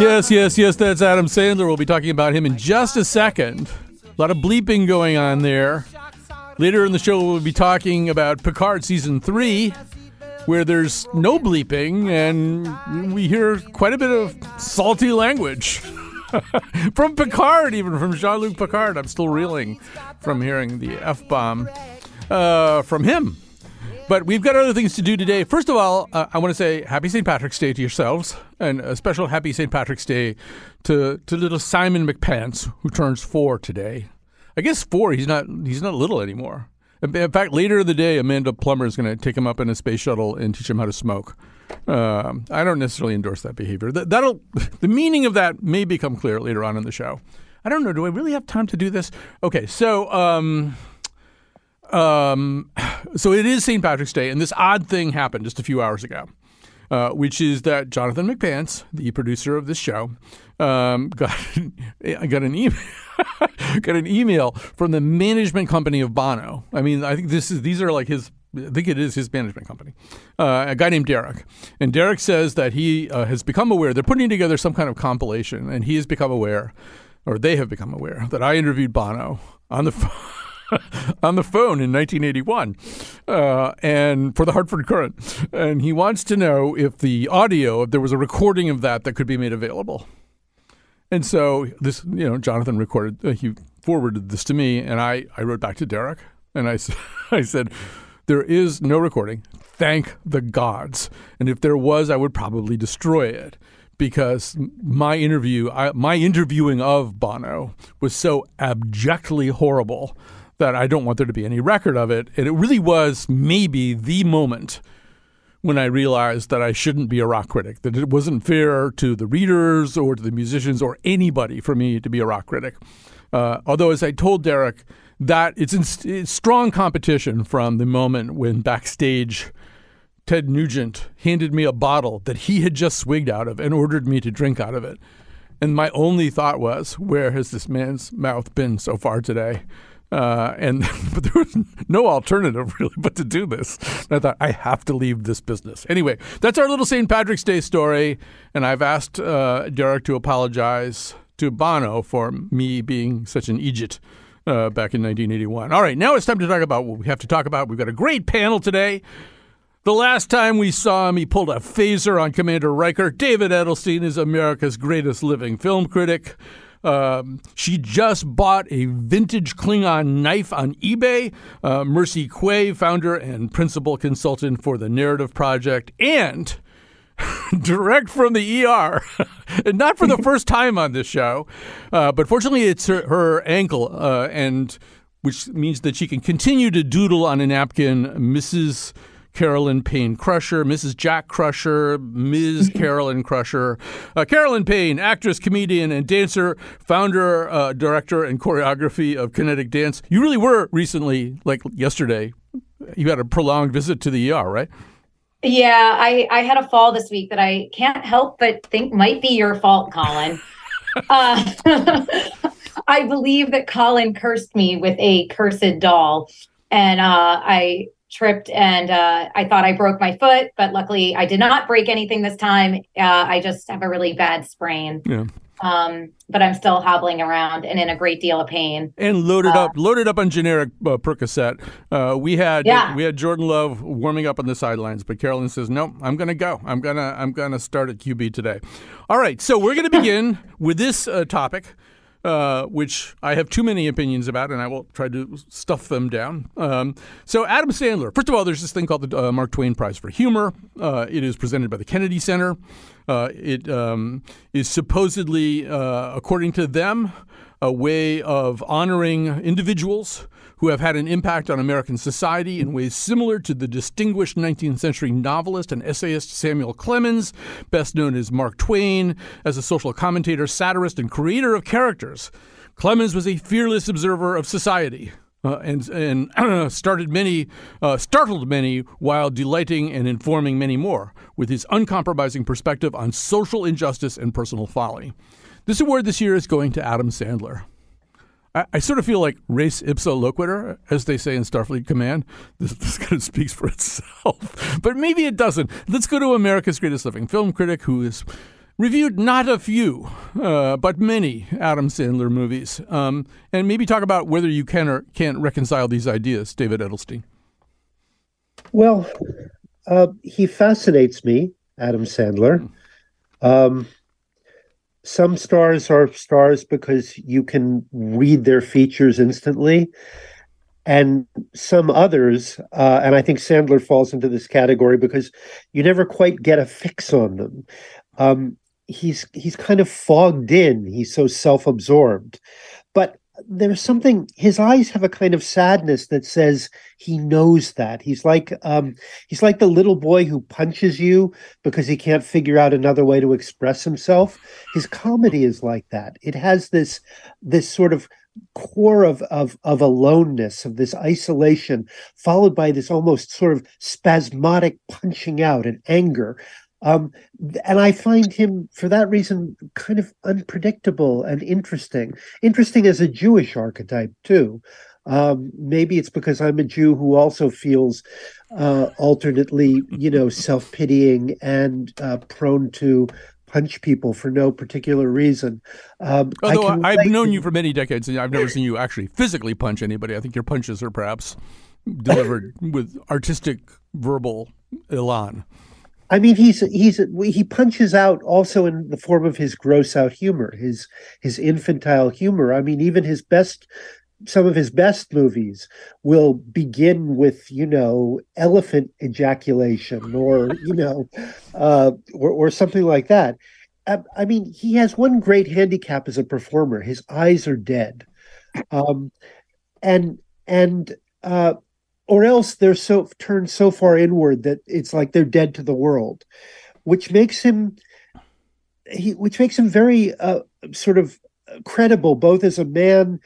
Yes, yes, yes, that's Adam Sandler. We'll be talking about him in just a second. A lot of bleeping going on there. Later in the show, we'll be talking about Picard season three, where there's no bleeping and we hear quite a bit of salty language. from Picard, even from Jean Luc Picard. I'm still reeling from hearing the F bomb uh, from him. But we've got other things to do today. First of all, uh, I want to say happy St. Patrick's Day to yourselves, and a special happy St. Patrick's Day to, to little Simon McPants, who turns four today. I guess four. He's not. He's not little anymore. In fact, later in the day, Amanda Plummer is going to take him up in a space shuttle and teach him how to smoke. Um, I don't necessarily endorse that behavior. That, that'll the meaning of that may become clear later on in the show. I don't know. Do I really have time to do this? Okay, so um, um, so it is St. Patrick's Day, and this odd thing happened just a few hours ago, uh, which is that Jonathan McPants, the producer of this show, um, got got an email got an email from the management company of Bono. I mean, I think this is these are like his. I think it is his management company, uh, a guy named Derek. And Derek says that he uh, has become aware. They're putting together some kind of compilation, and he has become aware, or they have become aware, that I interviewed Bono on the phone. on the phone in 1981 uh, and for the Hartford Courant. And he wants to know if the audio, if there was a recording of that that could be made available. And so this, you know, Jonathan recorded, uh, he forwarded this to me, and I, I wrote back to Derek, and I, I said, there is no recording. Thank the gods. And if there was, I would probably destroy it because my interview, I, my interviewing of Bono was so abjectly horrible that I don't want there to be any record of it. And it really was maybe the moment when I realized that I shouldn't be a rock critic, that it wasn't fair to the readers or to the musicians or anybody for me to be a rock critic. Uh, although, as I told Derek, that it's in it's strong competition from the moment when backstage Ted Nugent handed me a bottle that he had just swigged out of and ordered me to drink out of it. And my only thought was, where has this man's mouth been so far today? Uh, and but there was no alternative really but to do this. And I thought I have to leave this business anyway. That's our little St. Patrick's Day story, and I've asked uh, Derek to apologize to Bono for me being such an idiot uh, back in 1981. All right, now it's time to talk about what we have to talk about. We've got a great panel today. The last time we saw him, he pulled a phaser on Commander Riker. David Edelstein is America's greatest living film critic. Um, she just bought a vintage Klingon knife on eBay. Uh, Mercy Quaye, founder and principal consultant for the Narrative Project, and direct from the ER, and not for the first time on this show, uh, but fortunately it's her, her ankle, uh, and which means that she can continue to doodle on a napkin, Mrs. Carolyn Paine Crusher, Mrs. Jack Crusher, Ms. Carolyn Crusher. Uh, Carolyn Paine, actress, comedian, and dancer, founder, uh, director, and choreography of Kinetic Dance. You really were recently, like yesterday, you had a prolonged visit to the ER, right? Yeah, I, I had a fall this week that I can't help but think might be your fault, Colin. uh, I believe that Colin cursed me with a cursed doll, and uh, I tripped and uh, I thought I broke my foot, but luckily I did not break anything this time. Uh, I just have a really bad sprain. Yeah. Um, but I'm still hobbling around and in a great deal of pain. and loaded up loaded up on generic uh, Percocet. Uh, we had Yeah. we had Jordan Love warming up on the sidelines, but Carolyn says, "No, I'm going to go. I'm gonna I'm gonna start at QB today." All right, so we're going to begin with this uh, topic. Uh, which I have too many opinions about, and I will try to stuff them down. Um, so, Adam Sandler, first of all, there's this thing called the uh, Mark Twain Prize for Humor. Uh, it is presented by the Kennedy Center. Uh, it um, is supposedly, uh, according to them, a way of honoring individuals who have had an impact on American society in ways similar to the distinguished 19th century novelist and essayist Samuel Clemens, best known as Mark Twain, as a social commentator, satirist, and creator of characters. Clemens was a fearless observer of society. Uh, and and started many, uh, startled many, while delighting and informing many more with his uncompromising perspective on social injustice and personal folly. This award this year is going to Adam Sandler. I, I, sort of feel like res ipsa loquitur, as they say in Starfleet Command. This, this kind of speaks for itself, but maybe it doesn't. Let's go to America's Greatest Living Film Critic, who has reviewed not a few, uh, but many Adam Sandler movies, um, and maybe talk about whether you can or can't reconcile these ideas, David Edelstein. Well, uh, he fascinates me, Adam Sandler. Um, some stars are stars because you can read their features instantly and some others uh, and i think sandler falls into this category because you never quite get a fix on them. Um, he's he's kind of fogged in. He's so self-absorbed. But there's something his eyes have a kind of sadness that says he knows that. He's like um he's like the little boy who punches you because he can't figure out another way to express himself. His comedy is like that. It has this this sort of core of of of aloneness of this isolation followed by this almost sort of spasmodic punching out and anger um, and I find him, for that reason, kind of unpredictable and interesting. Interesting as a Jewish archetype, too. Um, maybe it's because I'm a Jew who also feels uh, alternately, you know, self pitying and uh, prone to punch people for no particular reason. Um, Although I've known you for many decades, and I've never seen you actually physically punch anybody. I think your punches are perhaps delivered with artistic verbal elan. I mean, he's he's he punches out also in the form of his gross out humor, his his infantile humor. I mean, even his best, some of his best movies will begin with you know elephant ejaculation or you know, uh, or or something like that. I, I mean, he has one great handicap as a performer: his eyes are dead, um, and and uh, or else they're so turned so far inward that it's like they're dead to the world, which makes him he which makes him very uh, sort of credible both as a man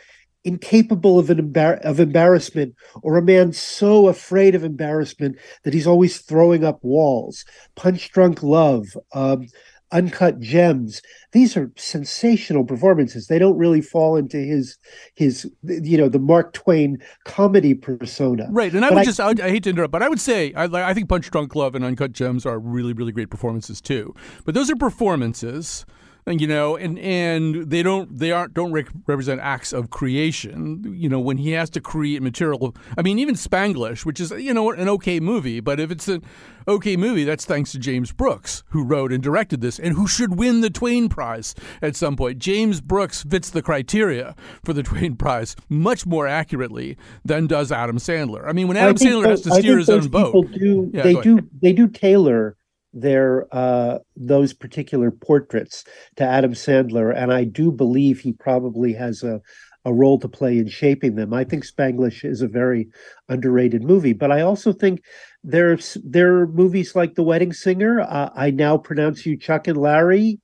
incapable of an embar- of embarrassment or a man so afraid of embarrassment that he's always throwing up walls punch drunk love um, uncut gems. These are sensational performances. They don't really fall into his his you know the mark twain comedy persona. Right and i but would I, just I, I, hate to interrupt but i would say I, I think punch drunk love and uncut gems are really really great performances too. But those are performances you know and and they don't they aren't don't rec- represent acts of creation. You know when he has to create material i mean even spanglish which is you know an okay movie but if it's an okay movie that's thanks to james brooks who wrote and directed this and who should win the twain prize at some point. James brooks fits the criteria for the twain prize much more accurately than does adam sandler. I mean when adam sandler has to steer his own boat. do, yeah, they do they do tailor their uh, those particular portraits to Adam Sandler, and I do believe he probably has a a role to play in shaping them. I think Spanglish is a very underrated movie, but I also think there's there are movies like The Wedding Singer. Uh, I now pronounce you Chuck and Larry.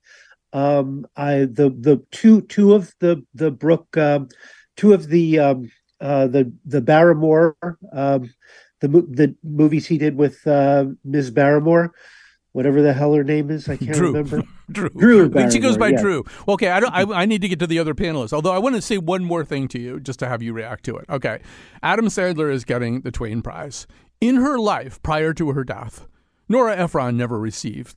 Um, I the the two two of the the Brook um, two of the um, uh, the the Barrymore um, the the movies he did with uh, Ms. Barrymore whatever the hell her name is. I can't Drew. remember. Drew. Drew. she goes by yeah. Drew. Okay, I don't. I, I need to get to the other panelists. Although I want to say one more thing to you, just to have you react to it. Okay, Adam Sandler is getting the Twain Prize. In her life prior to her death, Nora Ephron never received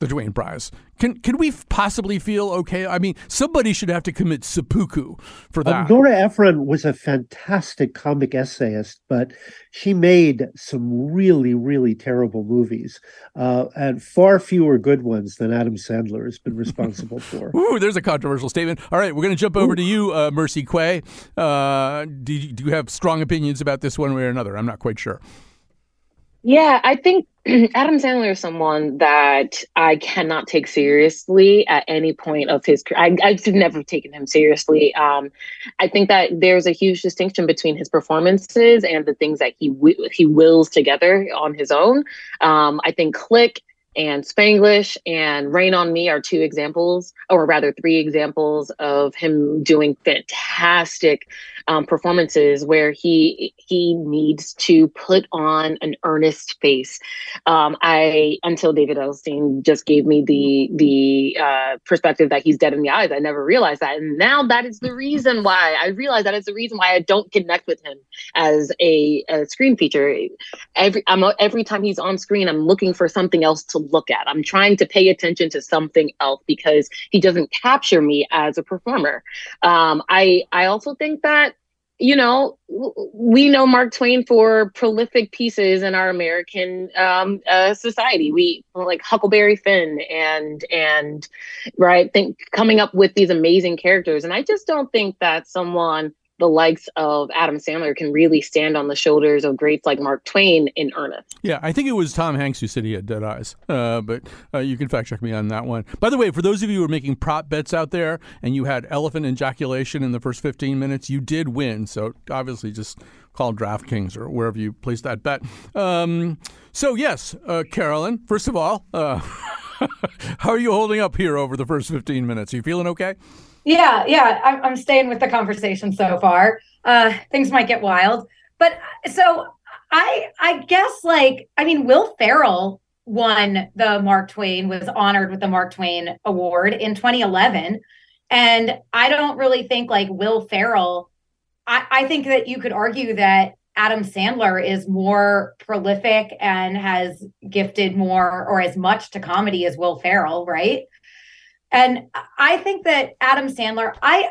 the Twain Prize. Can can we possibly feel okay? I mean, somebody should have to commit seppuku for that. Um, Nora Ephron was a fantastic comic essayist, but she made some really, really terrible movies, uh, and far fewer good ones than Adam Sandler has been responsible for. Ooh, there's a controversial statement. All right, we're going to jump over Ooh. to you, uh, Mercy Quaye. Uh, do, you, do you have strong opinions about this one way or another? I'm not quite sure. Yeah, I think Adam Sandler is someone that I cannot take seriously at any point of his career. I, have never taken him seriously. Um, I think that there's a huge distinction between his performances and the things that he w- he wills together on his own. Um, I think Click and Spanglish and Rain on Me are two examples, or rather three examples of him doing fantastic um, performances where he he needs to put on an earnest face. Um, I until David Edelstein just gave me the the uh, perspective that he's dead in the eyes. I never realized that, and now that is the reason why I realize that is the reason why I don't connect with him as a, a screen feature. Every I'm every time he's on screen, I'm looking for something else to look at. I'm trying to pay attention to something else because he doesn't capture me as a performer. Um, I I also think that you know, we know Mark Twain for prolific pieces in our American um, uh, society. We like Huckleberry Finn and and right think coming up with these amazing characters. And I just don't think that someone the likes of Adam Sandler can really stand on the shoulders of greats like Mark Twain in earnest. Yeah, I think it was Tom Hanks who said he had dead eyes, uh, but uh, you can fact check me on that one. By the way, for those of you who are making prop bets out there and you had elephant ejaculation in the first 15 minutes, you did win. So obviously just call DraftKings or wherever you place that bet. Um, so, yes, uh, Carolyn, first of all, uh, how are you holding up here over the first 15 minutes? Are you feeling okay? Yeah, yeah, I'm, I'm staying with the conversation so far. Uh, things might get wild, but so I, I guess like I mean, Will Ferrell won the Mark Twain was honored with the Mark Twain Award in 2011, and I don't really think like Will Ferrell. I, I think that you could argue that Adam Sandler is more prolific and has gifted more or as much to comedy as Will Ferrell, right? And I think that Adam Sandler, I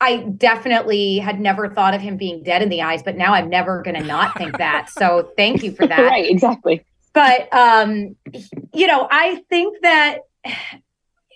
I definitely had never thought of him being dead in the eyes, but now I'm never going to not think that. So thank you for that. right, exactly. But um you know, I think that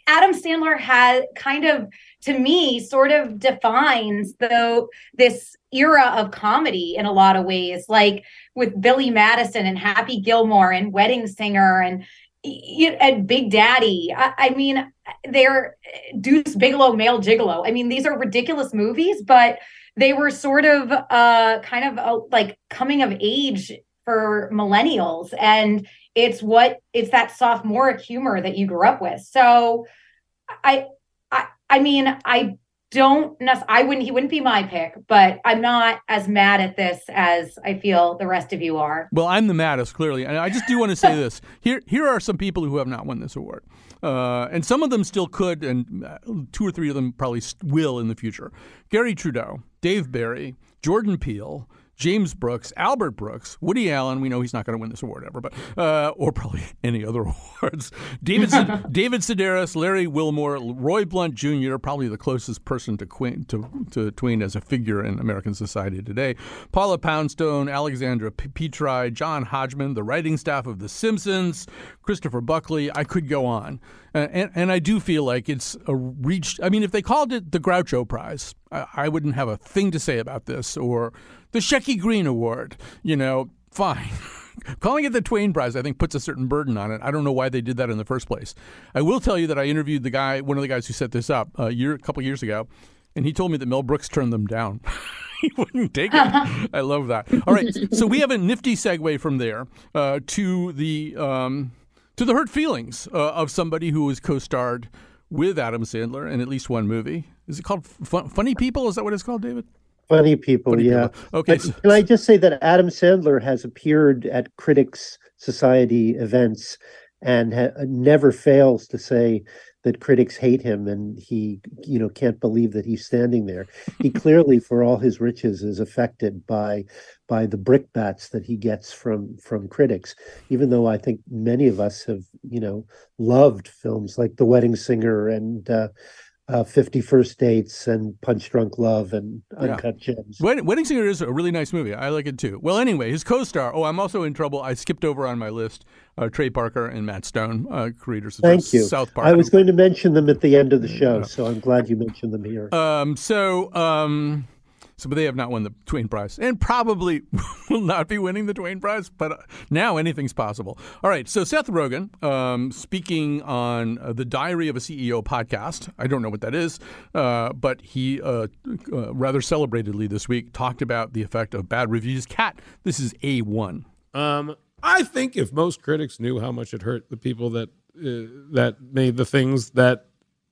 Adam Sandler has kind of to me sort of defines though this era of comedy in a lot of ways like with Billy Madison and Happy Gilmore and Wedding Singer and and Big Daddy. I, I mean, they're Deuce Bigalow, Male Gigolo. I mean, these are ridiculous movies, but they were sort of uh, kind of a, like coming of age for millennials, and it's what it's that sophomoric humor that you grew up with. So, I, I, I mean, I don't necessarily, I wouldn't, he wouldn't be my pick, but I'm not as mad at this as I feel the rest of you are. Well, I'm the maddest, clearly. And I just do want to say this. Here, here are some people who have not won this award. Uh, and some of them still could, and uh, two or three of them probably will in the future. Garry Trudeau, Dave Barry, Jordan Peele, James Brooks, Albert Brooks, Woody Allen. We know he's not going to win this award ever, but uh, or probably any other awards. David David Sedaris, Larry Wilmore, Roy Blount Jr. Probably the closest person to, Queen, to, to Twain as a figure in American society today. Paula Poundstone, Alexandra Petri, John Hodgman, the writing staff of The Simpsons, Christopher Buckley. I could go on, uh, and and I do feel like it's a reach. I mean, if they called it the Groucho Prize, I, I wouldn't have a thing to say about this or the Shecky Greene Award. You know, fine. Calling it the Twain Prize, I think, puts a certain burden on it. I don't know why they did that in the first place. I will tell you that I interviewed the guy, one of the guys who set this up a year, a couple years ago, and he told me that Mel Brooks turned them down. he wouldn't take it. I love that. All right, so we have a nifty segue from there uh, to the um, to the hurt feelings uh, of somebody who was co-starred with Adam Sandler in at least one movie. Is it called Fun- Funny People? Is that what it's called, David? Funny people, Funny yeah. People. Okay. So, can I just say that Adam Sandler has appeared at Critics Society events and ha- never fails to say that critics hate him and he you know can't believe that he's standing there he clearly for all his riches is affected by by the brickbats that he gets from from critics even though i think many of us have you know loved films like the wedding singer and uh, uh, 50 First Dates and Punch Drunk Love and Uncut yeah. Gems. Wedding Singer is a really nice movie. I like it too. Well, anyway, his co star, oh, I'm also in trouble. I skipped over on my list uh, Trey Parker and Matt Stone, uh, creators of Thank you. South Park. I was going to mention them at the end of the show, yeah. so I'm glad you mentioned them here. Um, so, um, so, but they have not won the Twain Prize and probably will not be winning the Twain Prize. But uh, now anything's possible. All right. So Seth Rogen, um, speaking on uh, the Diary of a CEO podcast. I don't know what that is, uh, but he uh, uh, rather celebratedly this week talked about the effect of bad reviews. Cat, this is a one. Um, I think if most critics knew how much it hurt the people that that made the things that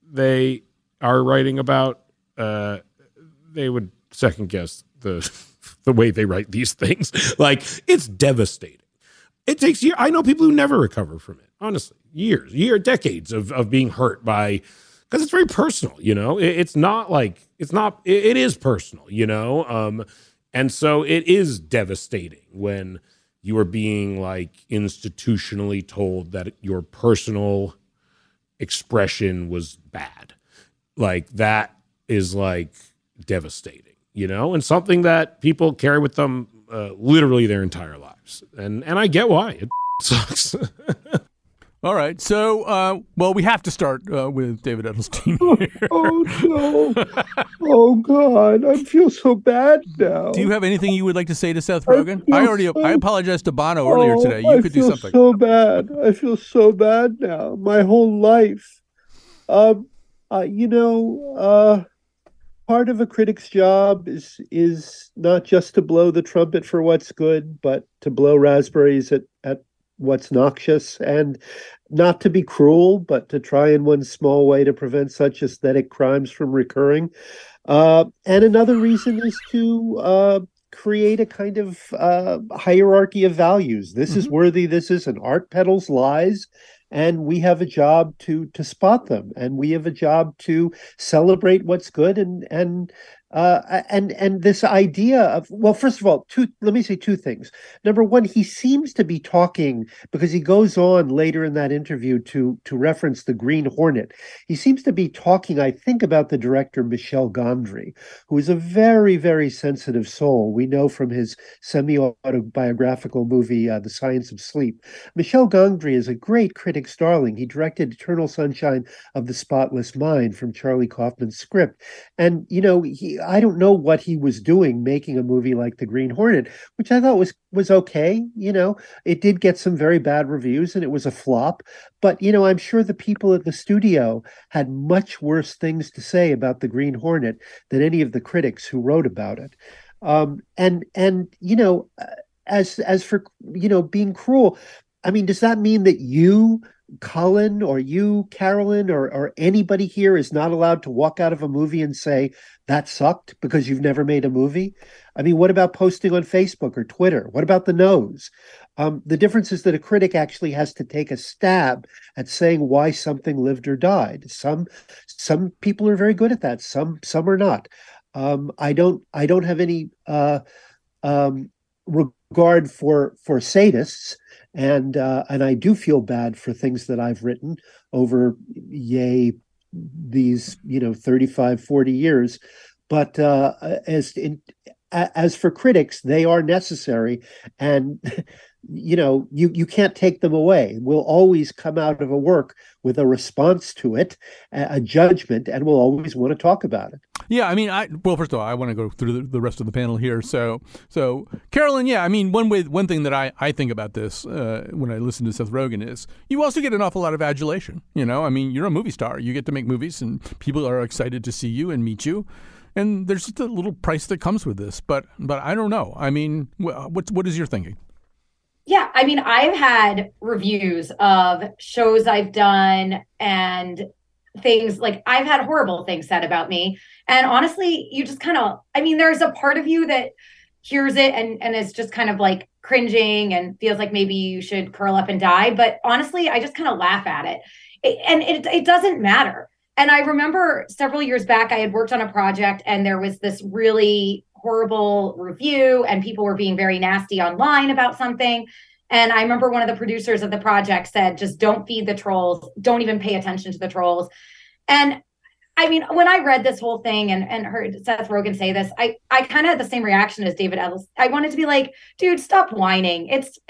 they are writing about, they would second guess the the way they write these things. like it's devastating. It takes years. I know people who never recover from it. Honestly, years, year, decades of of being hurt by because it's very personal. You know, it, it's not like it's not. It, it is personal. You know, um, and so it is devastating when you are being like institutionally told that your personal expression was bad. Like that is like devastating you know, and something that people carry with them uh, literally their entire lives. And and I get why it sucks. All right, so uh, well, we have to start uh, with David Edelstein. oh, oh no! Oh God, I feel so bad now. Do you have anything you would like to say to Seth Rogen? I, I already so, I apologized to Bono oh, earlier today. You I could do something. So bad. I feel so bad now. My whole life. Um, uh, you know, uh, part of a critic's job is is not just to blow the trumpet for what's good, but to blow raspberries at at what's noxious and not to be cruel, but to try in one small way to prevent such aesthetic crimes from recurring. Uh, and another reason is to uh, create a kind of uh, hierarchy of values. This mm-hmm. is worthy. This isn't. Art peddles lies, and we have a job to to spot them and we have a job to celebrate what's good and and uh, and and this idea of well, first of all, two. Let me say two things. Number one, he seems to be talking because he goes on later in that interview to to reference the Green Hornet. He seems to be talking, I think, about the director Michel Gondry, who is a very very sensitive soul. We know from his semi autobiographical movie uh, The Science of Sleep. Michel Gondry is a great critic's darling. He directed Eternal Sunshine of the Spotless Mind from Charlie Kaufman's script, and you know he I don't know what he was doing making a movie like The Green Hornet, which I thought was was okay. You know, it did get some very bad reviews and it was a flop. But you know, I'm sure the people at the studio had much worse things to say about The Green Hornet than any of the critics who wrote about it. Um, and and you know, as as for you know being cruel, I mean, does that mean that you Colin or you, Carolyn, or, or anybody here is not allowed to walk out of a movie and say, that sucked because you've never made a movie? I mean, what about posting on Facebook or Twitter? What about the nose? Um, the difference is that a critic actually has to take a stab at saying why something lived or died. Some some people are very good at that. Some some are not. Um, I don't I don't have any uh, um, regard for for sadists and uh, and I do feel bad for things that I've written over yay these you know 35 40 years. But uh, as in, as for critics they are necessary. And you know you you can't take them away. We'll always come out of a work with a response to it a judgment and we'll always want to talk about it. Yeah i mean i well first of all i want to go through the, the rest of the panel here. So so carolyn yeah i mean one way one thing that i i think about this uh, when i listen to seth rogen is you also get an awful lot of adulation you know? I mean you're a movie star. You get to make movies and people are excited to see you and meet you. And there's just a little price that comes with this but but i don't know. I mean what what is your thinking yeah, I mean, I've had reviews of shows I've done and things like I've had horrible things said about me. And honestly, you just kind of I mean, there's a part of you that hears it and and is just kind of like cringing and feels like maybe you should curl up and die, but honestly, I just kind of laugh at it. it, and it, it doesn't matter. And I remember several years back, I had worked on a project and there was this really horrible review, and people were being very nasty online about something. And I remember one of the producers of the project said, just don't feed the trolls, don't even pay attention to the trolls. And I mean, when I read this whole thing and, and heard Seth Rogen say this, I, I kind of had the same reaction as David Ellis. I wanted to be like, dude, stop whining. It's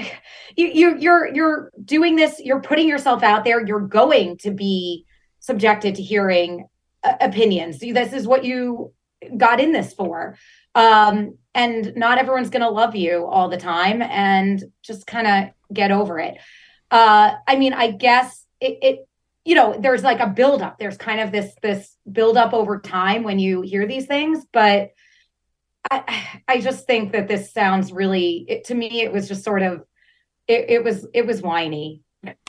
you, you you're you're doing this, you're putting yourself out there, you're going to be subjected to hearing uh, opinions. This is what you got in this for. Um, and not everyone's gonna love you all the time and just kind of get over it. Uh, I mean, I guess it, it you know there's like a buildup there's kind of this this buildup over time when you hear these things but i i just think that this sounds really it, to me it was just sort of it, it was it was whiny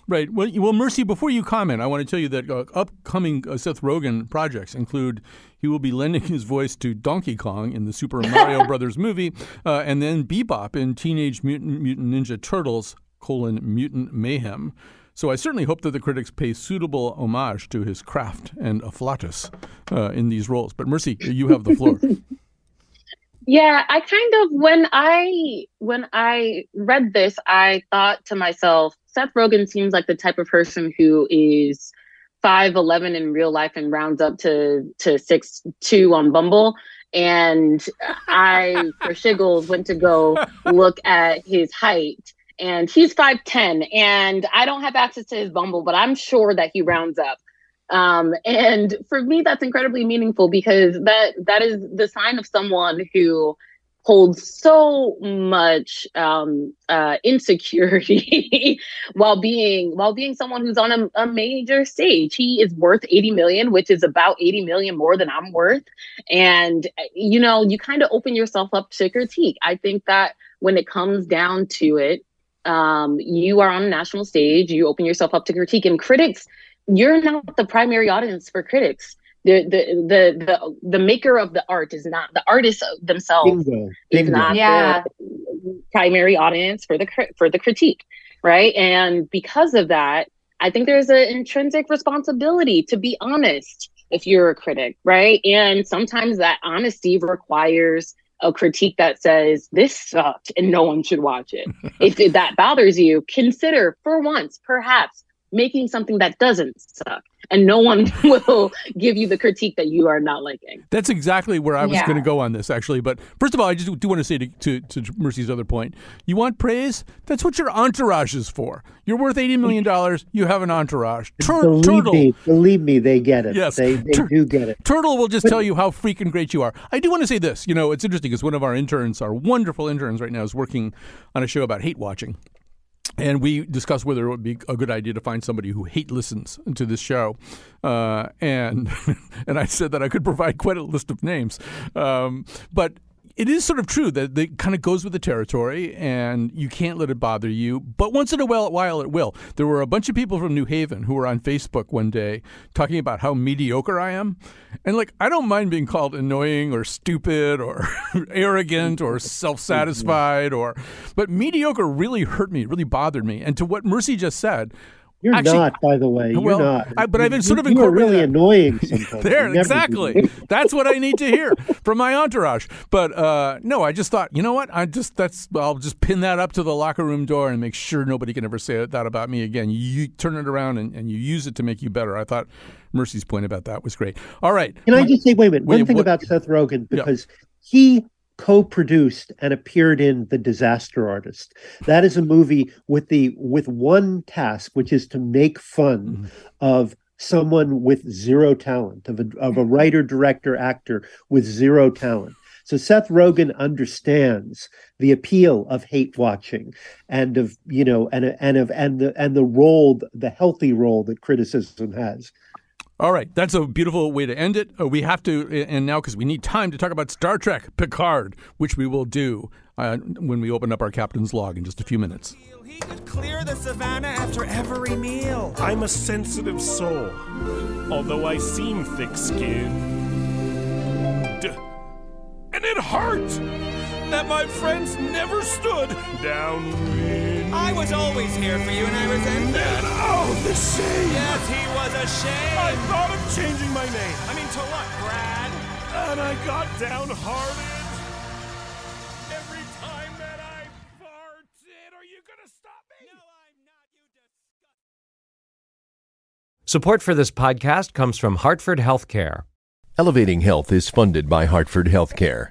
Right. Well, well, Mercy. Before you comment, I want to tell you that uh, upcoming uh, Seth Rogen projects include he will be lending his voice to Donkey Kong in the Super Mario Brothers movie, uh, and then Bebop in Teenage Mutant Mutant Ninja Turtles: colon Mutant Mayhem. So I certainly hope that the critics pay suitable homage to his craft and afflatus uh, in these roles. But Mercy, you have the floor. yeah, I kind of when I when I read this, I thought to myself, Seth Rogen seems like the type of person who is five eleven in real life and rounds up to to six two on Bumble. And I, for shiggles, went to go look at his height and he's 5'10 and I don't have access to his Bumble, but I'm sure that he rounds up. Um, and for me, that's incredibly meaningful because that that is the sign of someone who holds so much um, uh, insecurity while being while being someone who's on a, a, major stage. He is worth 80 million, which is about 80 million more than I'm worth. And you know, you kind of open yourself up to critique. I think that when it comes down to it, um, you are on a national stage, you open yourself up to critique, and critics, you're not the primary audience for critics. The, the the the the maker of the art is not the artists themselves Bingo. is not yeah. the primary audience for the for the critique, right? And because of that, I think there's an intrinsic responsibility to be honest if you're a critic, right? And sometimes that honesty requires a critique that says this sucked and no one should watch it. if that bothers you, consider for once, perhaps making something that doesn't suck and no one will give you the critique that you are not liking. That's exactly where I was yeah. going to go on this, actually. But first of all, I just do want to say to, to, to, Mercy's other point you want praise? That's what your entourage is for. You're worth $80 million. You have an entourage. Tur- believe Turtle. Me, believe me, they get it. Yes. They, they Tur- do get it. Turtle will just but, tell you how freaking great you are. I do want to say this. You know, it's interesting because one of our interns, our wonderful interns right now, is working on a show about hate watching and we discussed whether it would be a good idea to find somebody who hate listens to this show, uh, and and I said that I could provide quite a list of names, um, but it is sort of true that it kind of goes with the territory and you can't let it bother you. But once in a while, it will. There were a bunch of people from New Haven who were on Facebook one day talking about how mediocre I am. And like, I don't mind being called annoying or stupid or arrogant or self satisfied or, but mediocre really hurt me, really bothered me. And to what Mercy just said, you're Actually, not, by the way. You're well, not. I, but I've been sort of you are really annoying sometimes. there, exactly. that's what I need to hear from my entourage. But uh, no, I just thought, you know what? I just that's I'll just pin that up to the locker room door and make sure nobody can ever say that about me again. You turn it around and, and you use it to make you better. I thought Mercy's point about that was great. All right. Can I just say, wait a minute? One wait, thing what, about Seth Rogen because yeah. he co-produced and appeared in The Disaster Artist. That is a movie with the with one task, which is to make fun mm-hmm. of someone with zero talent, of a, of a writer, director, actor with zero talent. So Seth Rogen understands the appeal of hate watching and of you know and and of and the and the role the healthy role that criticism has. All right, that's a beautiful way to end it. Uh, we have to, and now because we need time to talk about Star Trek Picard, which we will do uh, when we open up our captain's log in just a few minutes. He could clear the savannah after every meal. I'm a sensitive soul, although I seem thick-skinned, and it hurt that my friends never stood downwind. I was always here for you, and I resent that. Oh, the shame! Yes, he was ashamed. I thought of changing my name. I mean, to what, Brad? And I got downhearted. Every time that I farted. Are you gonna stop me? No, I'm not. You disgust. Support for this podcast comes from Hartford Healthcare. Elevating Health is funded by Hartford Healthcare.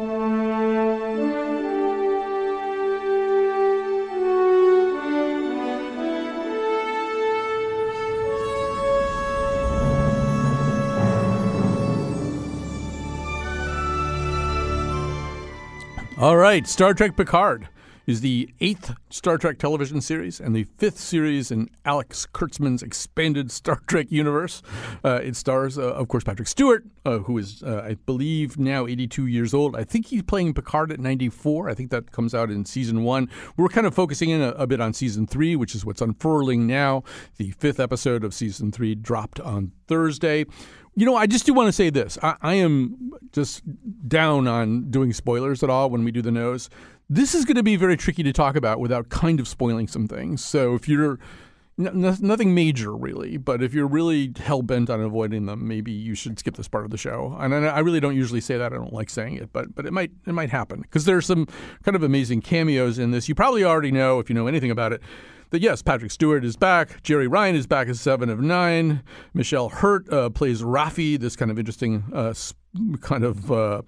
All right, Star Trek Picard is the eighth Star Trek television series and the fifth series in Alex Kurtzman's expanded Star Trek universe. Uh, it stars, uh, of course, Patrick Stewart, uh, who is, uh, I believe, now 82 years old. I think he's playing Picard at 94. I think that comes out in season one. We're kind of focusing in a, a bit on season three, which is what's unfurling now. The fifth episode of season three dropped on Thursday. You know, I just do want to say this. I, I, am just down on doing spoilers at all when we do the nose. This is going to be very tricky to talk about without kind of spoiling some things. So if you're nothing major really, but if you're really hell bent on avoiding them, maybe you should skip this part of the show. And I, really don't usually say that. I don't like saying it, but but it might it might happen because there's some kind of amazing cameos in this. You probably already know if you know anything about it that yes, Patrick Stewart is back. Jeri Ryan is back as Seven of Nine. Michelle Hurd uh, plays Raffi, this kind of interesting uh, kind of. Uh,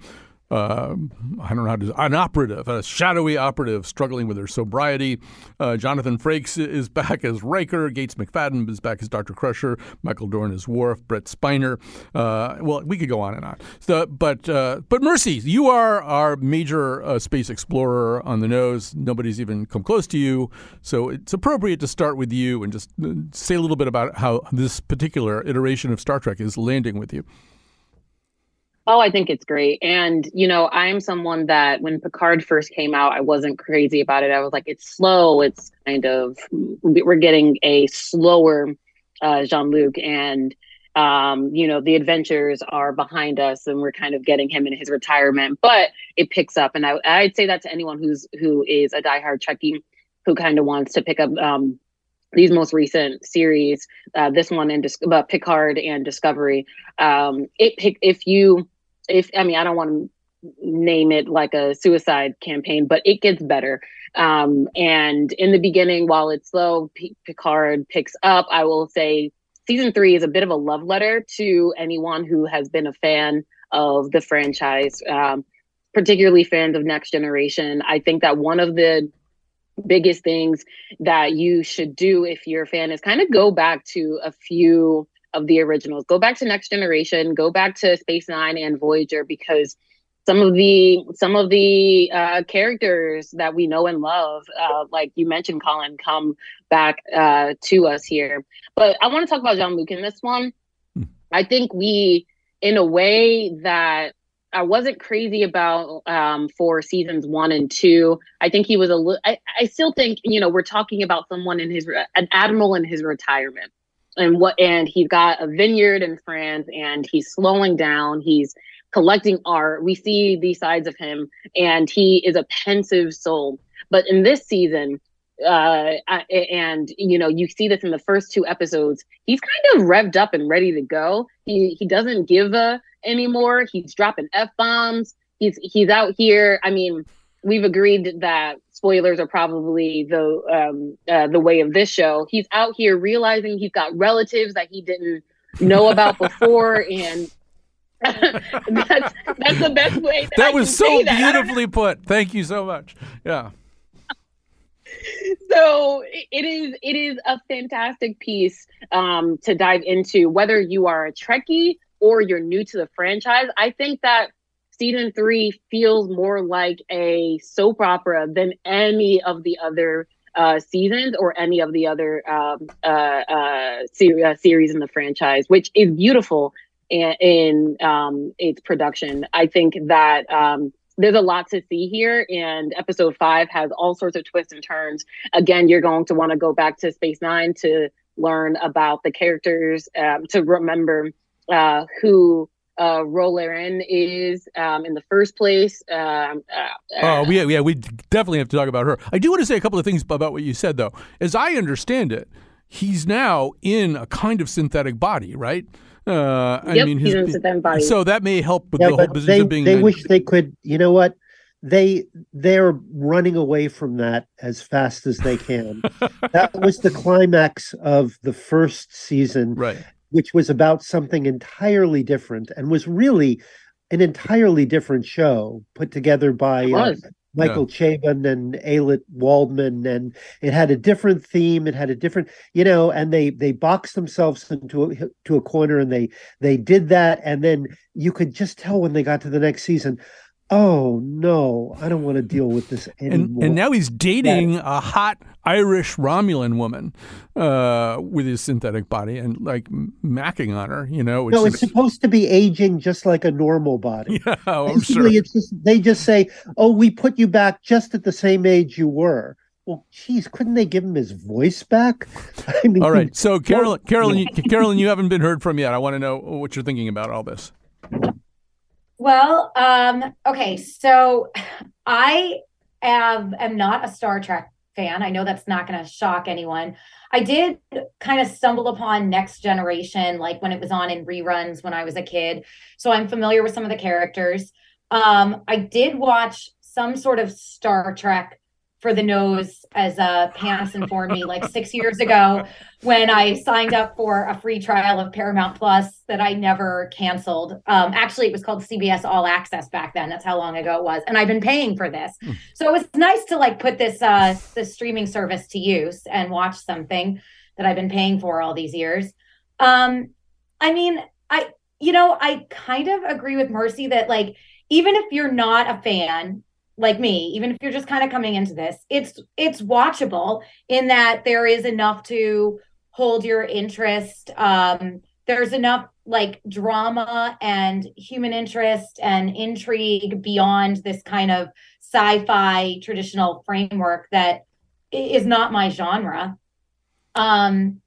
uh, I don't know how to an operative, a shadowy operative struggling with her sobriety. Uh, Jonathan Frakes is back as Riker. Gates McFadden is back as Dr. Crusher. Michael Dorn is Worf. Brent Spiner. Uh, well, we could go on and on. So, but uh, but Mercy, you are our major uh, space explorer on the nose. Nobody's even come close to you, so it's appropriate to start with you and just uh, say a little bit about how this particular iteration of Star Trek is landing with you. Oh, I think it's great. And, you know, I'm someone that when Picard first came out, I wasn't crazy about it. I was like, it's slow. It's kind of, we're getting a slower uh, Jean Luc. And, um, you know, the adventures are behind us and we're kind of getting him in his retirement, but it picks up. And I, I'd say that to anyone who's, who is a diehard Trekkie who kind of wants to pick up, um, these most recent series, uh, this one and Dis- uh, Picard and Discovery, um, it pick if you if I mean I don't want to name it like a suicide campaign, but it gets better. Um, and in the beginning, while it's slow, P- Picard picks up. I will say season three is a bit of a love letter to anyone who has been a fan of the franchise, um, particularly fans of Next Generation. I think that one of the biggest things that you should do if you're a fan is kind of go back to a few of the originals. Go back to Next Generation, go back to Space Nine and Voyager because some of the some of the uh, characters that we know and love, uh, like you mentioned, Colin, come back uh, to us here. But I want to talk about John Luc in this one. Hmm. I think we, in a way that I wasn't crazy about um, for seasons one and two. I think he was a little. I, I still think you know we're talking about someone in his an admiral in his retirement and what and he's got a vineyard in France and he's slowing down. He's collecting art. We see these sides of him and he is a pensive soul. But in this season uh and you know you see this in the first two episodes he's kind of revved up and ready to go. He he doesn't give a anymore. He's dropping f-bombs he's he's out here. I mean we've agreed that spoilers are probably the um, uh, the way of this show. He's out here realizing he's got relatives that he didn't know about before, and that's that's the best way. That, that was so that. beautifully put. Thank you so much. Yeah. so it is it is a fantastic piece um, to dive into whether you are a trekkie or you're new to the franchise i think that season three feels more like a soap opera than any of the other uh, seasons or any of the other um, uh, uh, ser- uh, series in the franchise which is beautiful in, in um, its production. I think that um, there's a lot to see here and episode five has all sorts of twists and turns. Again you're going to want to go back to space nine to learn about the characters um, to remember uh, who uh, Rollin is um, in the first place. Um, uh, Oh, yeah, yeah, we definitely have to talk about her. I do want to say a couple of things about what you said, though. As I understand it, he's now in a kind of synthetic body, right? Uh, I Yep, mean, he's in a synthetic body. So that may help with yeah, the whole but business they, of being. they a- wish they could. You know what? They they're running away from that as fast as they can. that was the climax of the first season, right? Which was about something entirely different and was really an entirely different show put together by uh, was. Michael Chabon and Ayelet Waldman, and it had a different theme. It had a different, you know, and they they boxed themselves into a, to a corner, and they they did that, and then you could just tell when they got to the next season. Oh no, I don't want to deal with this anymore. and, and now he's dating a hot Irish Romulan woman uh, with his synthetic body and like macking on her, you know. No, is, it's supposed to be aging just like a normal body. Yeah, oh, Basically, sure. it's just they just say, "Oh, we put you back just at the same age you were." Well, geez, couldn't they give him his voice back? I mean, All right, so Carolyn, Carolyn, Carolyn, you haven't been heard from yet. I want to know what you're thinking about all this. Well, um, okay, so I am am not a Star Trek fan. I know that's not going to shock anyone. I did kind of stumble upon Next Generation, like when it was on in reruns when I was a kid. So I'm familiar with some of the characters. Um, I did watch some sort of Star Trek for the nose, as uh, Pants informed me, like six years ago when I signed up for a free trial of Paramount Plus that I never canceled. Um, actually, it was called CBS All Access back then. That's how long ago it was, and I've been paying for this. So it was nice to like put this uh, this streaming service to use and watch something that I've been paying for all these years. Um, I mean, I you know I kind of agree with Mercy that like even if you're not a fan like me even if you're just kind of coming into this it's it's watchable in that there is enough to hold your interest um there's enough like drama and human interest and intrigue beyond this kind of sci-fi traditional framework that is not my genre. Um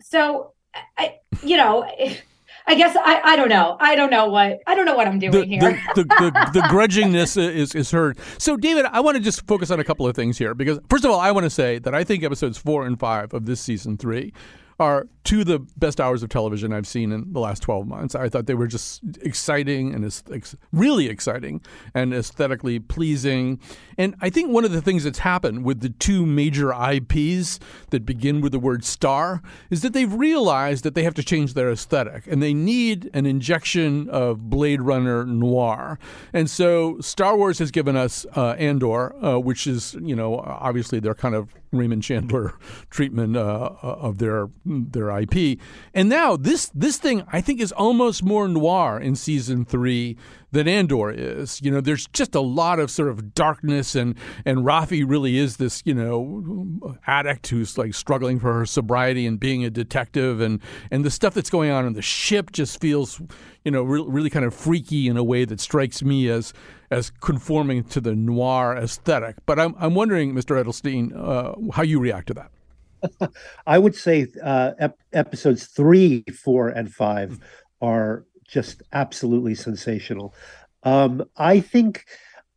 so i you know i guess i i don't know i don't know what i don't know what i'm doing The, here the, the, the, the grudgingness is, is heard. So, David, I want to just focus on a couple of things here because, first of all, I want to say that I think episodes four and five of this season three are two of the best hours of television I've seen in the last 12 months. I thought they were just exciting and ex- really exciting and aesthetically pleasing. And I think one of the things that's happened with the two major IPs that begin with the word star is that they've realized that they have to change their aesthetic and they need an injection of Blade Runner noir. And so Star Wars has given us uh, Andor, uh, which is, you know, obviously their kind of Raymond Chandler treatment uh, of their their IP. And now this this thing I think is almost more noir in season three than Andor is. You know, there's just a lot of sort of darkness, and and Rafi really is this you know addict who's like struggling for her sobriety and being a detective, and and the stuff that's going on in the ship just feels you know re- really kind of freaky in a way that strikes me as as conforming to the noir aesthetic. But I'm I'm wondering, Mr. Edelstein, uh, how you react to that. I would say uh, ep- episodes three, four, and five are just absolutely sensational. Um, I think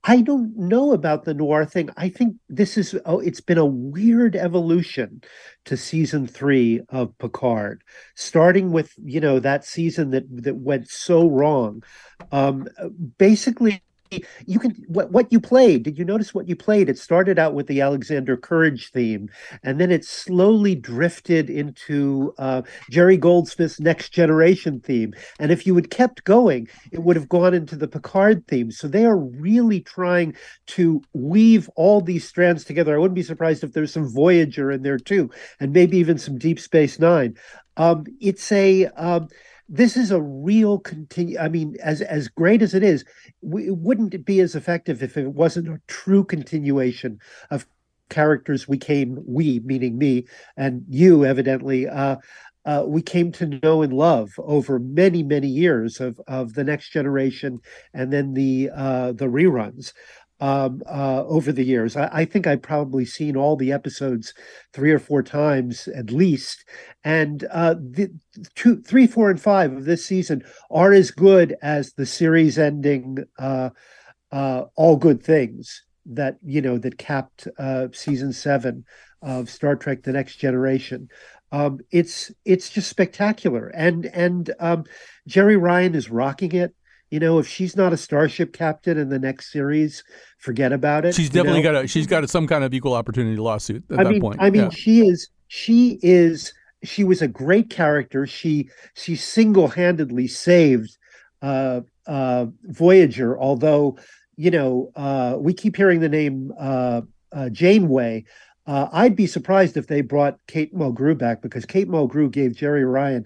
I don't know about the noir thing. I think this is oh, it's been a weird evolution to season three of Picard, starting with you know that season that that went so wrong. Um, basically, you can what what you played. Did you notice what you played? It started out with the Alexander Courage theme, and then it slowly drifted into uh, Jerry Goldsmith's Next Generation theme. And if you had kept going, it would have gone into the Picard theme. So they are really trying to weave all these strands together. I wouldn't be surprised if there's some Voyager in there too, and maybe even some Deep Space Nine. Um, it's a um, this is a real continue. I mean, as as great as it is, we, wouldn't it be as effective if it wasn't a true continuation of characters we came we meaning me and you evidently uh, uh, we came to know and love over many many years of of the next generation and then the uh, the reruns um, uh, over the years. I, I, think I've probably seen all the episodes three or four times at least, and uh, the two, three, four, and five of this season are as good as the series-ending uh, uh, "All Good Things" that you know that capped uh, season seven of Star Trek: The Next Generation. Um, it's it's just spectacular, and and um, Jeri Ryan is rocking it you know, if she's not a starship captain in the next series, forget about it. She's definitely know? got a she's got some kind of equal opportunity lawsuit at I that mean, point. I mean, yeah. she is she is she was a great character. She she single handedly saved uh, uh, Voyager. Although you know uh, we keep hearing the name uh, uh, Janeway. Uh, I'd be surprised if they brought Kate Mulgrew back because Kate Mulgrew gave Jeri Ryan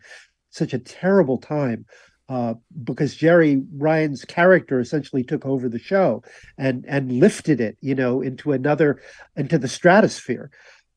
such a terrible time uh, because Jeri Ryan's character essentially took over the show and and lifted it, you know, into another into the stratosphere.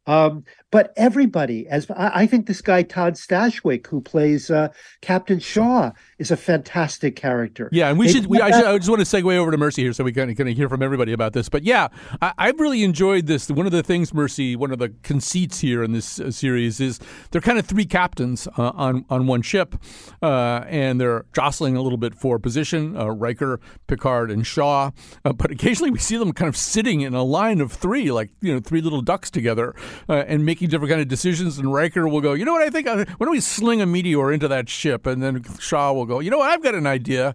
Um, but everybody, as I, I, think this guy Todd Stashwick, who plays uh, Captain Shaw, is a fantastic character. Yeah, and we should. We, I, should, I just want to segue over to Mercy here, so we can kind of hear from everybody about this. But yeah, I, have really enjoyed this. One of the things, Mercy, one of the conceits here in this uh, series is they're kind of three captains uh, on on one ship, uh, and they're jostling a little bit for position. Uh, Riker, Picard, and Shaw. Uh, but occasionally we see them kind of sitting in a line of three, like you know, three little ducks together, and making different kind of decisions. And Riker will go, you know what? I think uh, why don't we sling a meteor into that ship, and then Shaw will go, you know what? I've got an idea.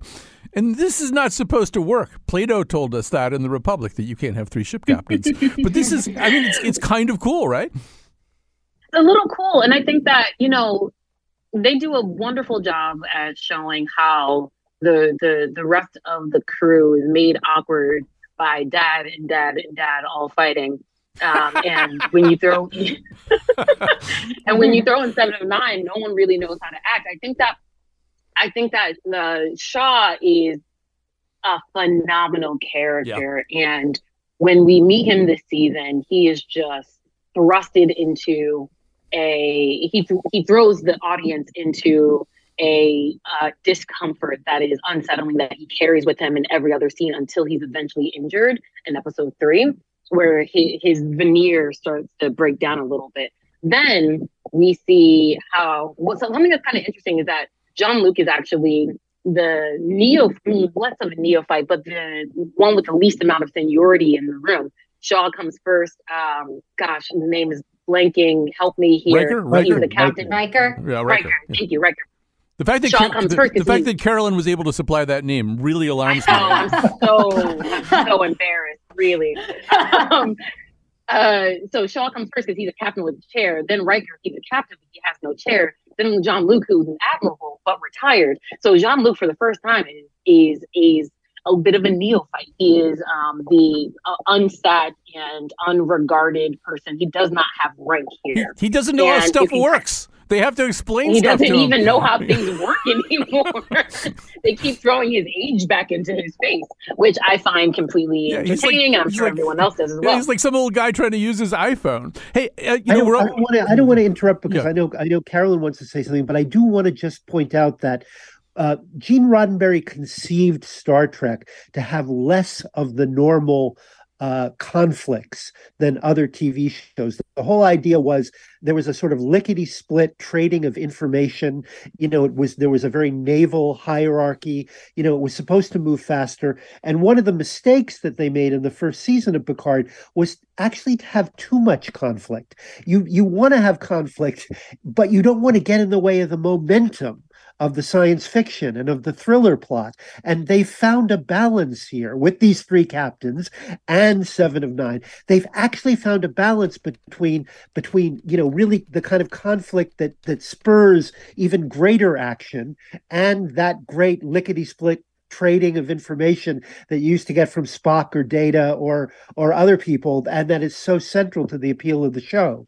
And this is not supposed to work. Plato told us that in the Republic that you can't have three ship captains. but this is, I mean, it's, it's kind of cool, right? It's a little cool. And I think that, you know, they do a wonderful job at showing how the, the, the rest of the crew is made awkward by dad and dad and dad all fighting. Um, and when you throw and when you throw in seven of nine, no one really knows how to act. I think that I think that the Shaw is a phenomenal character, yeah. and when we meet him this season, he is just thrusted into a he he throws the audience into a uh, discomfort that is unsettling that he carries with him in every other scene until he's eventually injured in episode three, where he, his veneer starts to break down a little bit. Then we see how what well, something that's kind of interesting is that Jean-Luc is actually the neo less of a neophyte, but the one with the least amount of seniority in the room. Shaw comes first. Um, gosh, the name is blanking. Help me here. Riker, Riker, He's the captain. Riker. Yeah, Riker. Riker. Thank you, Riker. The fact that Shaw Car- the, the fact he- that Carolyn was able to supply that name really alarms me. Oh, I'm so so embarrassed, really. Um, uh, so Shaw comes first because he's a captain with a chair. Then Riker, he's a captain, but he has no chair. Then Jean-Luc, who's an admiral but retired. So Jean-Luc, for the first time, is is is a bit of a neophyte. He is um, the uh, unsat and unregarded person. He does not have rank here. he doesn't know how stuff if he- works. They have to explain He stuff doesn't to him. even know how things work anymore. they keep throwing his age back into his face, which I find completely Yeah, he's like- and I'm sure like- everyone else does as Yeah, well. He's like some old guy trying to use his iPhone. Hey, uh, you I know, don't, I all, don't want to. I don't want to interrupt because Yeah. I know I know Carolyn wants to say something, but I do want to just point out that uh, Gene Roddenberry conceived Star Trek to have less of the normal uh, conflicts than other TV shows. The whole idea was there was a sort of lickety split trading of information. You know, it was there was a very naval hierarchy. You know, it was supposed to move faster. And one of the mistakes that they made in the first season of Picard was actually to have too much conflict. You you want to have conflict, but you don't want to get in the way of the momentum of the science fiction and of the thriller plot. And they found a balance here with these three captains and Seven of Nine. They've actually found a balance between between you know really the kind of conflict that that spurs even greater action and that great lickety split trading of information that you used to get from Spock or Data or or other people, and that is so central to the appeal of the show.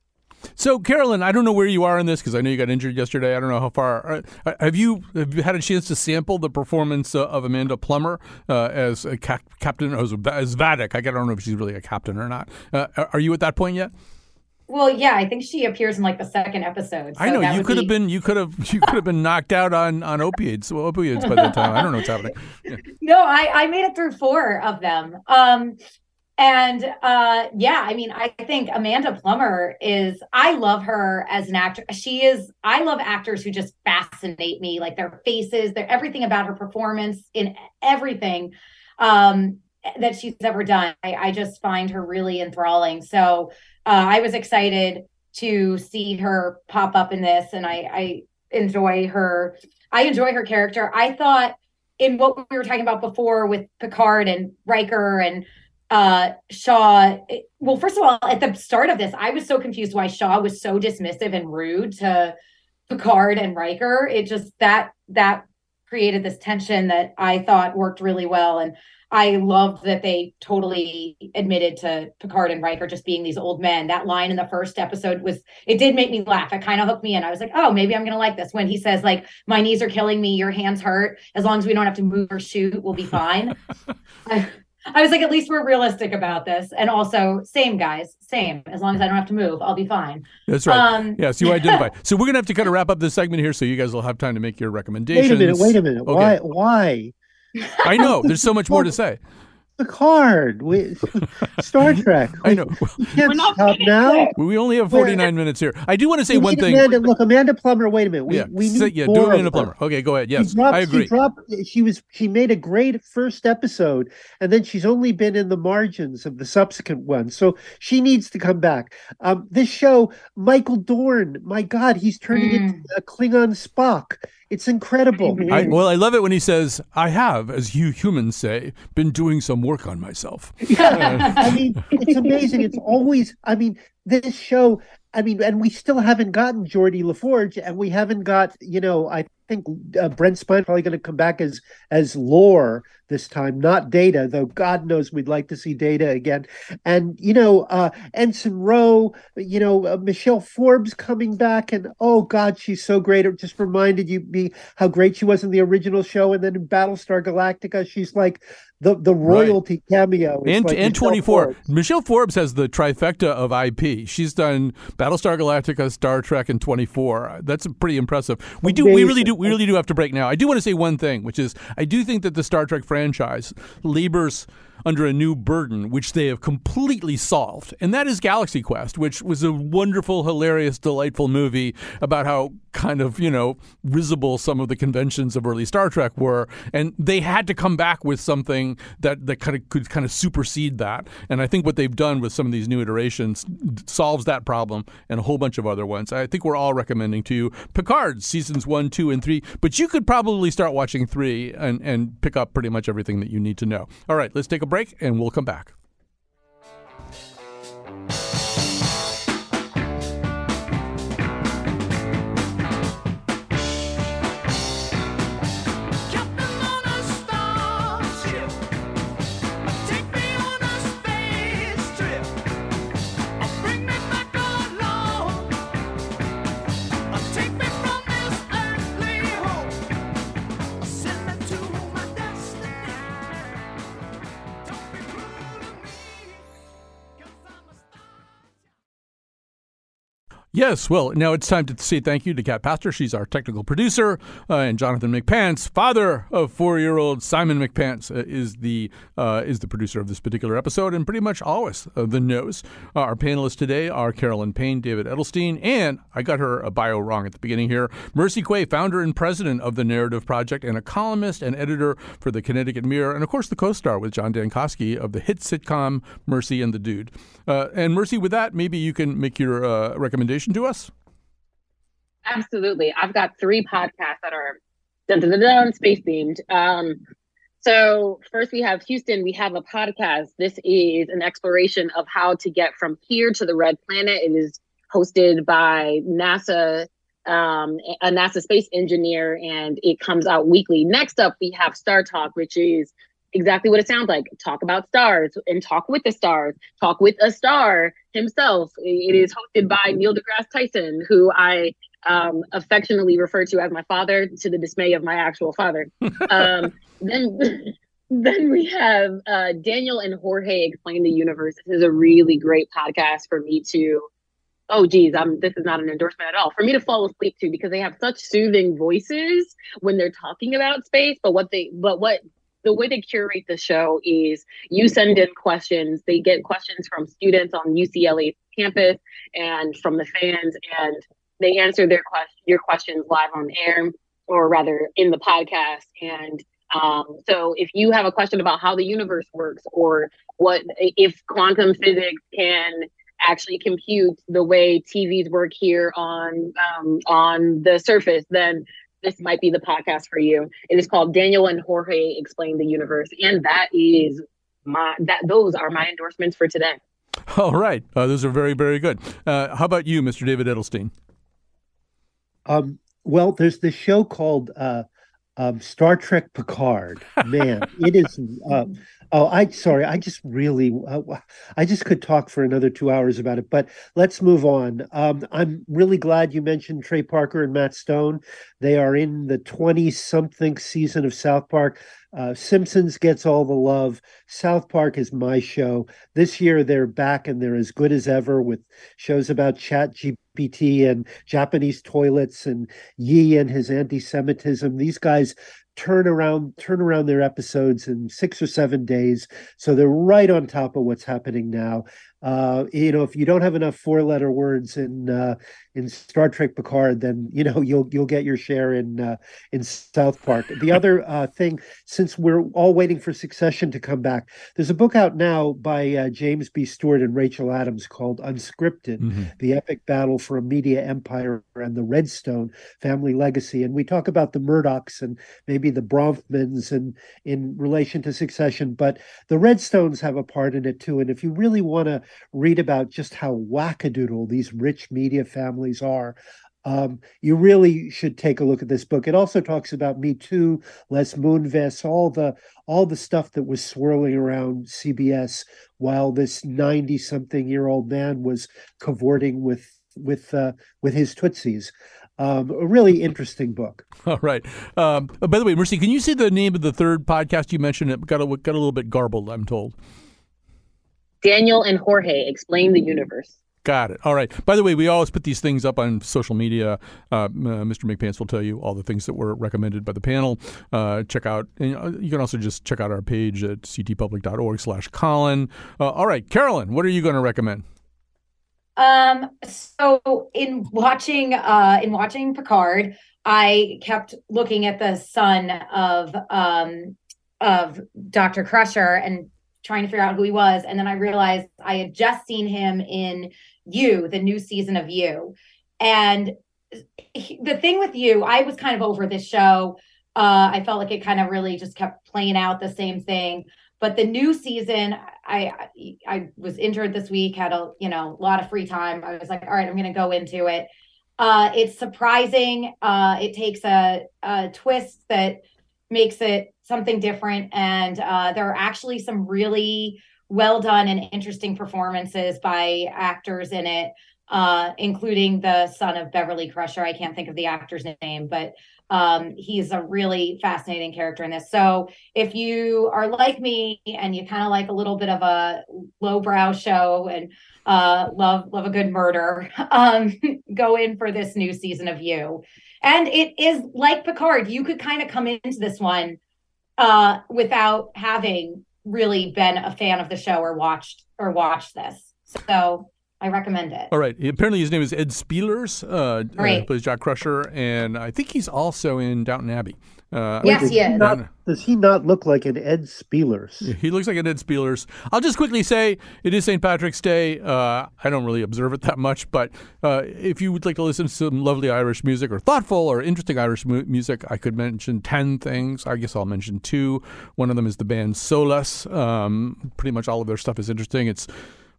So, Carolyn, I don't know where you are in this because I know you got injured yesterday. I don't know how far. Uh, have you have you had a chance to sample the performance uh, of Amanda Plummer uh, as a cap- captain as, as Vadic? I don't know if she's really a captain or not. Uh, are you at that point yet? Well, yeah, I think she appears in like the second episode. So I know you could be... have been you could have you could have been knocked out on on opiates opiates by that time. I don't know what's happening. Yeah. No, I I made it through four of them. Um, and uh, yeah, I mean, I think Amanda Plummer is. I love her as an actor. She is. I love actors who just fascinate me, like their faces, their everything about her performance in everything. Um, that she's ever done. I, I, just find her really enthralling. So uh, I was excited to see her pop up in this, and I, I enjoy her. I enjoy her character. I thought in what we were talking about before with Picard and Riker and uh Shaw well first of all at the start of this I was so confused why Shaw was so dismissive and rude to Picard and Riker it just that that created this tension that I thought worked really well and I loved that they totally admitted to Picard and Riker just being these old men. That line in the first episode was it did make me laugh. It kind of hooked me in. I was like, oh, maybe I'm gonna like this. When he says, like, my knees are killing me, your hands hurt. As long as we don't have to move or shoot, we'll be fine. I, I was like, at least we're realistic about this. And also, same guys, same. As long as I don't have to move, I'll be fine. That's right. Um, yes, you identify. so we're gonna have to kind of wrap up this segment here, so you guys will have time to make your recommendations. Wait a minute. Wait a minute. Okay. Why? Why? I know. There's so much more to say. Picard, we, Star Trek. We, I know. We can't stop now. We only have 49 minutes here. I do want to say one thing. Amanda, look, Amanda Plummer. Wait a minute. We, yeah, we need yeah, more do Amanda Plummer. Okay, go ahead. Yes, dropped, I agree. She, dropped, she was she made a great first episode, and then she's only been in the margins of the subsequent ones. So she needs to come back. Um, this show, Michael Dorn. My God, he's turning mm. into a Klingon Spock. It's incredible. I, well, I love it when he says, "I have, as you humans say, been doing some work on myself." Yeah, I mean, it's amazing. It's always. I mean, this show. I mean, and we still haven't gotten Geordi LaForge, and we haven't got, you know, I think uh, Brent Spiner probably going to come back as as Lore this time, not Data, though God knows we'd like to see Data again. And you know, uh, Ensign Ro, you know, uh, Michelle Forbes coming back, and oh God, she's so great. It just reminded you me how great she was in the original show, and then in Battlestar Galactica, she's like the the royalty right. cameo. And like and twenty four. Michelle Forbes has the trifecta of IP. She's done Battlestar Galactica, Star Trek, and twenty four. That's pretty impressive. We Amazing. do we really do we really do have to break now. I do want to say one thing, which is I do think that the Star Trek franchise labors under a new burden, which they have completely solved. And that is Galaxy Quest, which was a wonderful, hilarious, delightful movie about how kind of, you know, risible some of the conventions of early Star Trek were. And they had to come back with something that, that kind of could kind of supersede that. And I think what they've done with some of these new iterations solves that problem and a whole bunch of other ones. I think we're all recommending to you Picard seasons one, two, and three. But you could probably start watching three and, and pick up pretty much everything that you need to know. All right, let's take a break and we'll come back. Yes, well, now it's time to say thank you to Kat Pastor. She's our technical producer, uh, and Jonathan McPants, father of four-year-old Simon McPants, uh, is the uh, is the producer of this particular episode, and pretty much always uh, the nose. Uh, our panelists today are Carolyn Paine, David Edelstein, and I got her a bio wrong at the beginning here. Mercy Quaye, founder and president of the Narrative Project, and a columnist and editor for the Connecticut Mirror, and of course the co-star with John Dankosky of the hit sitcom Mercy and the Dude. Uh, and Mercy, with that, maybe you can make your recommendation to us? Absolutely. I've got three podcasts that are dun, dun, dun, dun, space themed. Um, so first we have Houston. We have a podcast. This is an exploration of how to get from here to the red planet. It is hosted by NASA, um, a NASA space engineer, and it comes out weekly. Next up, we have Star Talk, which is exactly what it sounds like. Talk about stars and talk with the stars. Talk with a star himself. It is hosted by Neil deGrasse Tyson, who I um, affectionately refer to as my father, to the dismay of my actual father. Um, then, then we have uh, Daniel and Jorge explain the universe. This is a really great podcast for me to. Oh geez, I'm, this is not an endorsement at all. For me to fall asleep to because they have such soothing voices when they're talking about space. But what they, but what the way they curate the show is you send in questions. They get questions from students on UCLA campus and from the fans, and they answer their question, your questions live on air, or rather in the podcast. And um, so, if you have a question about how the universe works, or what if quantum physics can actually compute the way TVs work here on um, on the surface, then this might be the podcast for you. It is called Daniel and Jorge Explain the Universe, and that is my that those are my endorsements for today. All right, uh, those are very very good. Uh, how about you, Mr. David Edelstein? Um, well, there's this show called uh, um, Star Trek Picard. Man, it is. Oh, I sorry. I just really, uh, I just could talk for another two hours about it. But let's move on. Um, I'm really glad you mentioned Trey Parker and Matt Stone. They are in the twenty-something season of South Park. Uh, Simpsons gets all the love. South Park is my show. This year they're back and they're as good as ever with shows about Chat GPT and Japanese toilets and Ye and his anti-Semitism. These guys turn around turn around their episodes in six or seven days. So they're right on top of what's happening now. Uh, you know if you don't have enough four letter words in uh, in Star Trek Picard then you know you'll you'll get your share in uh, in South Park the other uh, thing since we're all waiting for Succession to come back there's a book out now by uh, James B Stewart and Rachel Abrams called Unscripted Mm-hmm. the epic battle for a media empire and the Redstone family legacy and we talk about the Murdochs and maybe the Bronfmans and in relation to succession, but the Redstones have a part in it too. And if you really want to read about just how wackadoodle these rich media families are, um, you really should take a look at this book. It also talks about Me Too, Les Moonves, all the all the stuff that was swirling around CBS while this ninety-something year old man was cavorting with with uh, with his tootsies. Um, a really interesting book. All right. Um, oh, by the way, Mercy, can you see the name of the third podcast you mentioned? It got a, got a little bit garbled, I'm told. Daniel and Jorge Explain the Universe. Got it. All right. By the way, we always put these things up on social media. Uh, uh, Mr. McPants will tell you all the things that were recommended by the panel. Uh, check out, and uh, you can also just check out our page at ctpublic.org slash Colin. Uh, all right, Carolyn, what are you going to recommend? Um, so in watching uh in watching Picard, I kept looking at the son of um of Dr. Crusher and trying to figure out who he was. And then I realized I had just seen him in You, the new season of You. And he- the thing with You, I was kind of over this show. Uh, I felt like it kind of really just kept playing out the same thing. But the new season, I I, was injured this week, had a you know a lot of free time. I was like, all right, I'm going to go into it. Uh, it's surprising. Uh, it takes a, a twist that makes it something different, and uh, there are actually some really well done and interesting performances by actors in it, uh, including the son of Beverly Crusher. I can't think of the actor's name, but um, he's a really fascinating character in this. So if you are like me and you kind of like a little bit of a lowbrow show and uh, love love a good murder, um, go in for this new season of You. And it is like Picard. You could kind of come into this one uh, without having really been a fan of the show or watched or watched this. So I recommend it. All right. Apparently, his name is Ed Speleers. Uh, uh, plays Jack Crusher, and I think he's also in Downton Abbey. Uh, Yes, Does he. Not, does he not look like an Ed Speleers? He looks like an Ed Speleers. I'll just quickly say it is St. Patrick's Day. Uh, I don't really observe it that much, but uh, if you would like to listen to some lovely Irish music or thoughtful or interesting Irish mu- music, I could mention 10 things. I guess I'll mention two. One of them is the band Solas. Um, pretty much all of their stuff is interesting. It's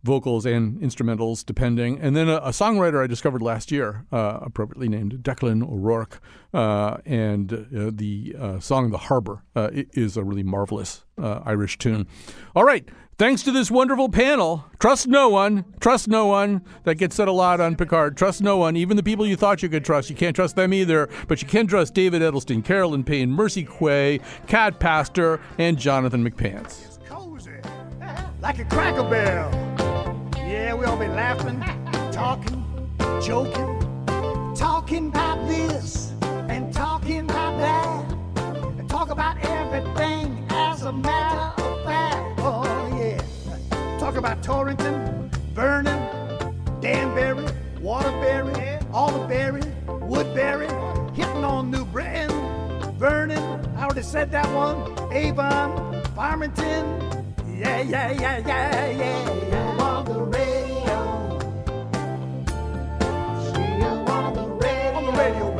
vocals and instrumentals, depending. And then a, a songwriter I discovered last year, uh, appropriately named Declan O'Rourke, uh, and uh, the uh, song "The Harbor" uh, is a really marvelous uh, Irish tune. All right. Thanks to this wonderful panel, trust no one, trust no one. That gets said a lot on Picard. Trust no one, even the people you thought you could trust. You can't trust them either, but you can trust David Edelstein, Carolyn Paine, Mercy Quaye, Kat Pastor, and Jonathan McPants. like a cracker. Yeah, we all be laughing, talking, joking, talking about this and talking about that, and talk about everything as a matter of fact. Oh yeah, talk about Torrington, Vernon, Danbury, Waterbury, Alderberry, Woodbury, hitting on New Britain, Vernon. I already said that one. Avon, Farmington. Yeah, yeah, yeah, yeah, yeah. You.